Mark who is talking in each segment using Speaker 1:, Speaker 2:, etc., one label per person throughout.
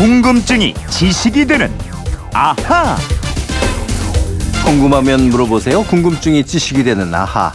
Speaker 1: 궁금증이 지식이 되는 아하.
Speaker 2: 궁금하면 물어보세요. 궁금증이 지식이 되는 아하.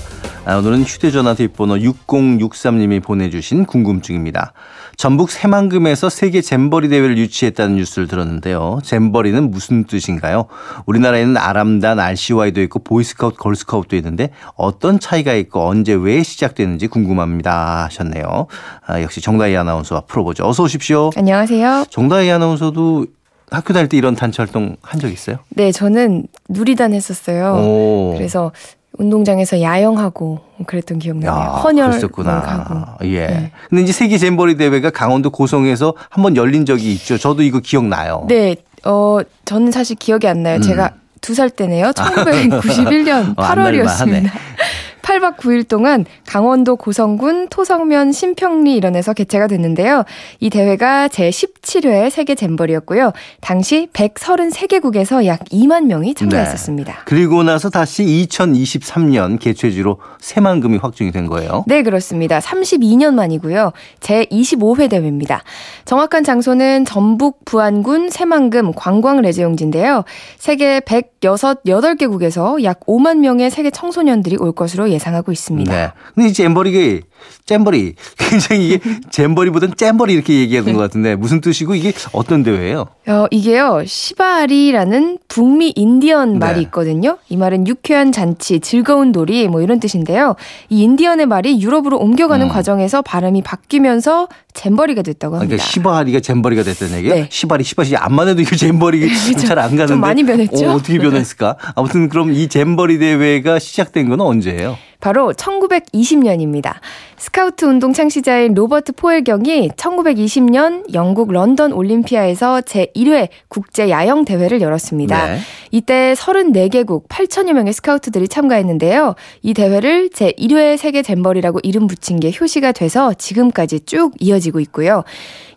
Speaker 2: 아, 오늘은 휴대전화 뒷번호 6063님이 보내주신 궁금증입니다. 전북 새만금에서 세계 잼버리 대회를 유치했다는 뉴스를 들었는데요. 잼버리는 무슨 뜻인가요? 우리나라에는 아람단, RCY도 있고 보이스카우트, 걸스카우트도 있는데 어떤 차이가 있고 언제 왜 시작되는지 궁금합니다 하셨네요. 아, 역시 정다희 아나운서와 풀어보죠. 어서 오십시오.
Speaker 3: 안녕하세요.
Speaker 2: 정다희 아나운서도 학교 다닐 때 이런 단체 활동 한 적 있어요?
Speaker 3: 네, 저는 누리단 했었어요.
Speaker 2: 오.
Speaker 3: 그래서 운동장에서 야영하고 그랬던 기억나요.
Speaker 2: 야,
Speaker 3: 헌혈
Speaker 2: 그랬었구나. 예.
Speaker 3: 네.
Speaker 2: 근데 이제 세계 잼버리 대회가 강원도 고성에서 한번 열린 적이 있죠. 저도 이거 기억나요.
Speaker 3: 네, 어 저는 사실 기억이 안 나요.
Speaker 2: 음.
Speaker 3: 제가 두 살 때네요. 1991년
Speaker 2: 어, 안 날만
Speaker 3: 8월이었습니다.
Speaker 2: 하네.
Speaker 3: 8박 9일 동안 강원도 고성군 토성면 신평리 일원에서 개최가 됐는데요. 이 대회가 제17회 세계 잼버리였고요. 당시 133개국에서 약 2만 명이 참가했었습니다.
Speaker 2: 그리고 나서 다시 2023년 개최지로 새만금이 확정이 된 거예요.
Speaker 3: 네, 그렇습니다. 32년 만이고요. 제 25회 대회입니다. 정확한 장소는 전북 부안군 새만금 관광 레저용지인데요. 세계 106개국에서 약 5만 명의 세계 청소년들이 올 것으로 예상하고 있습니다.
Speaker 2: 네. 근데 이 잼버리가 잼버리 굉장히 이게 잼버리보단 잼버리 이렇게 얘기하는 것 같은데 무슨 뜻이고 이게 어떤 대회예요?
Speaker 3: 어, 이게요, 시바리라는 북미 인디언
Speaker 2: 네.
Speaker 3: 말이 있거든요. 이 말은 유쾌한 잔치, 즐거운 놀이, 뭐 이런 뜻인데요. 이 인디언의 말이 유럽으로 옮겨가는
Speaker 2: 음.
Speaker 3: 과정에서 발음이 바뀌면서 잼버리가 됐다고 합니다.
Speaker 2: 그러니까 시바리가 잼버리가 됐다는 얘기예요?
Speaker 3: 네.
Speaker 2: 시바리 시바리 안만 해도 이거 잼버리 잘 안 가는데
Speaker 3: 좀 많이 변했죠?
Speaker 2: 어, 어떻게 변 했을까? 아무튼 그럼 이 잼버리 대회가 시작된 건 언제예요?
Speaker 3: 바로 1920년입니다. 스카우트 운동 창시자인 로버트 포엘경이 1920년 영국 런던 올림피아에서 제1회 국제 야영 대회를 열었습니다.
Speaker 2: 네.
Speaker 3: 이때 34개국 8천여 명의 스카우트들이 참가했는데요. 이 대회를 제1회 세계 잼버리라고 이름 붙인 게 효시가 돼서 지금까지 쭉 이어지고 있고요.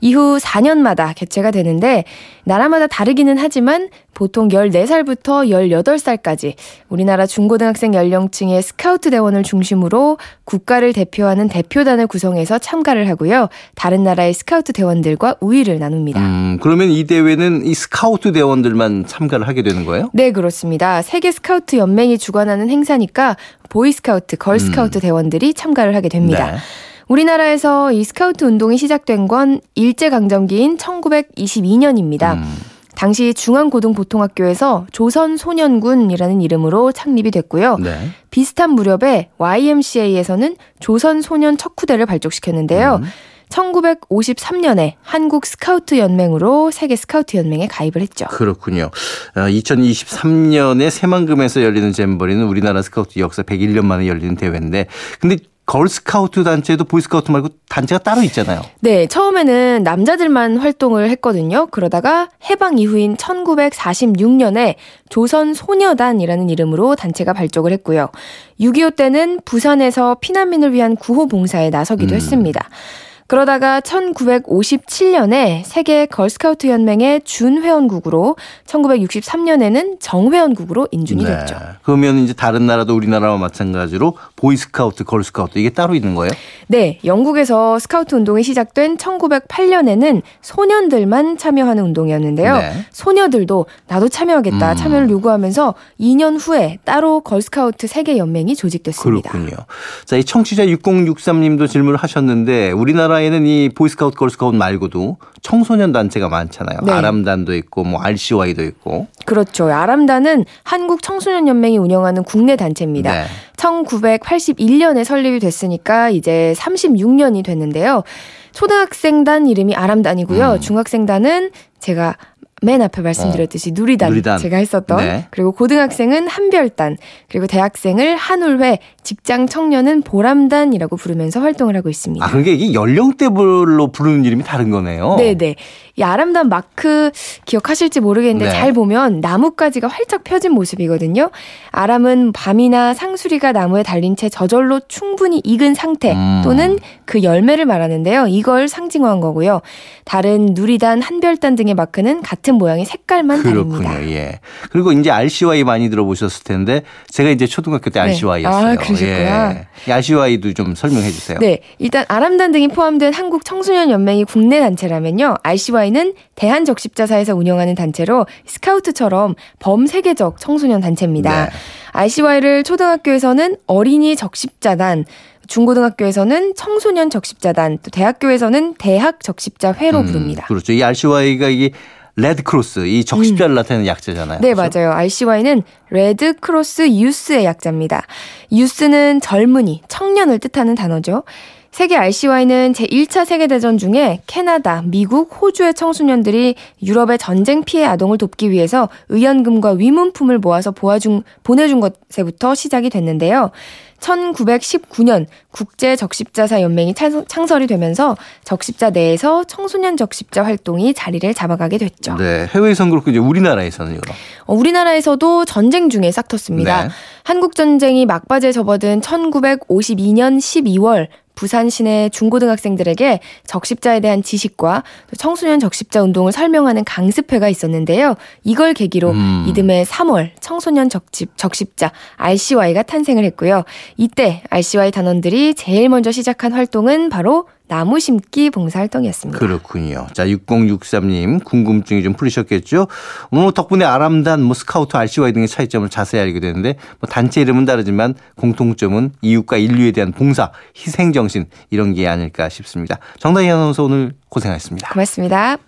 Speaker 3: 이후 4년마다 개최가 되는데 나라마다 다르기는 하지만 보통 14살부터 18살까지 우리나라 중고등학생 연령층의 스카우트 대원을 중심으로 국가를 대표하는 대표단을 구성해서 참가를 하고요. 다른 나라의 스카우트 대원들과 우의를 나눕니다.
Speaker 2: 음, 그러면 이 대회는 이 스카우트 대원들만 참가를 하게 되는 거예요?
Speaker 3: 네, 그렇습니다. 세계 스카우트 연맹이 주관하는 행사니까 보이스카우트, 걸스카우트 대원들이 참가를 하게 됩니다.
Speaker 2: 네.
Speaker 3: 우리나라에서 이 스카우트 운동이 시작된 건 일제강점기인 1922년입니다.
Speaker 2: 음.
Speaker 3: 당시 중앙고등보통학교에서 조선소년군이라는 이름으로 창립이 됐고요.
Speaker 2: 네.
Speaker 3: 비슷한 무렵에 YMCA에서는 조선소년 척후대를 발족시켰는데요.
Speaker 2: 음.
Speaker 3: 1953년에 한국 스카우트 연맹으로 세계 스카우트 연맹에 가입을 했죠.
Speaker 2: 그렇군요. 어, 2023년에 새만금에서 열리는 잼버리는 우리나라 스카우트 역사 101년 만에 열리는 대회인데 근데 걸스카우트 단체도 보이스카우트 말고 단체가 따로 있잖아요.
Speaker 3: 네, 처음에는 남자들만 활동을 했거든요. 그러다가 해방 이후인 1946년에 조선 소녀단이라는 이름으로 단체가 발족을 했고요. 6.25 때는 부산에서 피난민을 위한 구호 봉사에 나서기도
Speaker 2: 음.
Speaker 3: 했습니다. 그러다가 1957년에 세계 걸스카우트 연맹의 준회원국으로 1963년에는 정회원국으로 인준이
Speaker 2: 네.
Speaker 3: 됐죠.
Speaker 2: 그러면 이제 다른 나라도 우리나라와 마찬가지로 보이스카우트, 걸스카우트 이게 따로 있는 거예요?
Speaker 3: 네, 영국에서 스카우트 운동이 시작된 1908년에는 소년들만 참여하는 운동이었는데요.
Speaker 2: 네.
Speaker 3: 소녀들도 나도 참여하겠다
Speaker 2: 음.
Speaker 3: 참여를 요구하면서 2년 후에 따로 걸스카우트 세계 연맹이 조직됐습니다.
Speaker 2: 그렇군요. 자, 이 청취자 6063님도 질문을 하셨는데 우리나라 에는 이 보이스카우트, 걸스카우트 말고도 청소년 단체가 많잖아요.
Speaker 3: 네.
Speaker 2: 아람단도 있고 뭐 RCY도 있고.
Speaker 3: 그렇죠. 아람단은 한국 청소년 연맹이 운영하는 국내 단체입니다.
Speaker 2: 네.
Speaker 3: 1981년에 설립이 됐으니까 이제 36년이 됐는데요. 초등학생단 이름이 아람단이고요.
Speaker 2: 음.
Speaker 3: 중학생단은 제가 맨 앞에 말씀드렸듯이 누리단,
Speaker 2: 누리단.
Speaker 3: 제가 했었던
Speaker 2: 네.
Speaker 3: 그리고 고등학생은 한별단 그리고 대학생을 한울회 직장 청년은 보람단이라고 부르면서 활동을 하고 있습니다.
Speaker 2: 아, 그게 이게 연령대별로 부르는 이름이 다른 거네요.
Speaker 3: 네네. 이 아람단 마크 기억하실지 모르겠는데
Speaker 2: 네.
Speaker 3: 잘 보면 나뭇가지가 활짝 펴진 모습이거든요. 아람은 밤이나 상수리가 나무에 달린 채 저절로 충분히 익은 상태
Speaker 2: 음.
Speaker 3: 또는 그 열매를 말하는데요. 이걸 상징화한 거고요. 다른 누리단, 한별단 등의 마크는 같은 모양의 색깔만
Speaker 2: 그렇군요.
Speaker 3: 다릅니다.
Speaker 2: 예. 그리고 이제 RCY 많이 들어보셨을 텐데 제가 이제 초등학교 때
Speaker 3: 네.
Speaker 2: RCY였어요.
Speaker 3: 아, 모르셨구나.
Speaker 2: 예. 이 RCY도 좀 설명해 주세요.
Speaker 3: 네, 일단 아람단 등이 포함된 한국 청소년 연맹이 국내 단체라면요. RCY는 대한 적십자사에서 운영하는 단체로 스카우트처럼 범세계적 청소년 단체입니다.
Speaker 2: 네.
Speaker 3: RCY를 초등학교에서는 어린이 적십자단, 중고등학교에서는 청소년 적십자단, 또 대학교에서는 대학 적십자회로 부릅니다.
Speaker 2: 그렇죠. 이 RCY가 이게 Red Cross 이 적십자를 나타내는 약자잖아요.
Speaker 3: 음. 네,
Speaker 2: 그렇죠?
Speaker 3: 맞아요. RCY는 Red Cross Youth의 약자입니다. 유스는 젊은이, 청년을 뜻하는 단어죠. 세계 RCY는 제1차 세계대전 중에 캐나다, 미국, 호주의 청소년들이 유럽의 전쟁 피해 아동을 돕기 위해서 의연금과 위문품을 모아서 보아준, 보내준 것에부터 시작이 됐는데요. 1919년 국제 적십자사 연맹이 창- 창설이 되면서 적십자 내에서 청소년 적십자 활동이 자리를 잡아가게 됐죠.
Speaker 2: 네, 해외에선 그렇고 이제 우리나라에서는요.
Speaker 3: 어, 우리나라에서도 전쟁 중에 싹 텄습니다.
Speaker 2: 네.
Speaker 3: 한국 전쟁이 막바지에 접어든 1952년 12월 부산 시내 중고등학생들에게 적십자에 대한 지식과 또 청소년 적십자 운동을 설명하는 강습회가 있었는데요. 이걸 계기로
Speaker 2: 음.
Speaker 3: 이듬해 3월 청소년 적집, 적십자 RCY가 탄생을 했고요. 이때 RCY 단원들이 제일 먼저 시작한 활동은 바로 나무 심기 봉사활동이었습니다.
Speaker 2: 그렇군요. 자, 6063님 궁금증이 좀 풀리셨겠죠? 오늘 덕분에 아람단, 뭐 스카우트, RCY 등의 차이점을 자세히 알게 되는데 뭐 단체 이름은 다르지만 공통점은 이웃과 인류에 대한 봉사, 희생 정신 이런 게 아닐까 싶습니다. 정다희 아나운서 오늘 고생하셨습니다.
Speaker 3: 고맙습니다.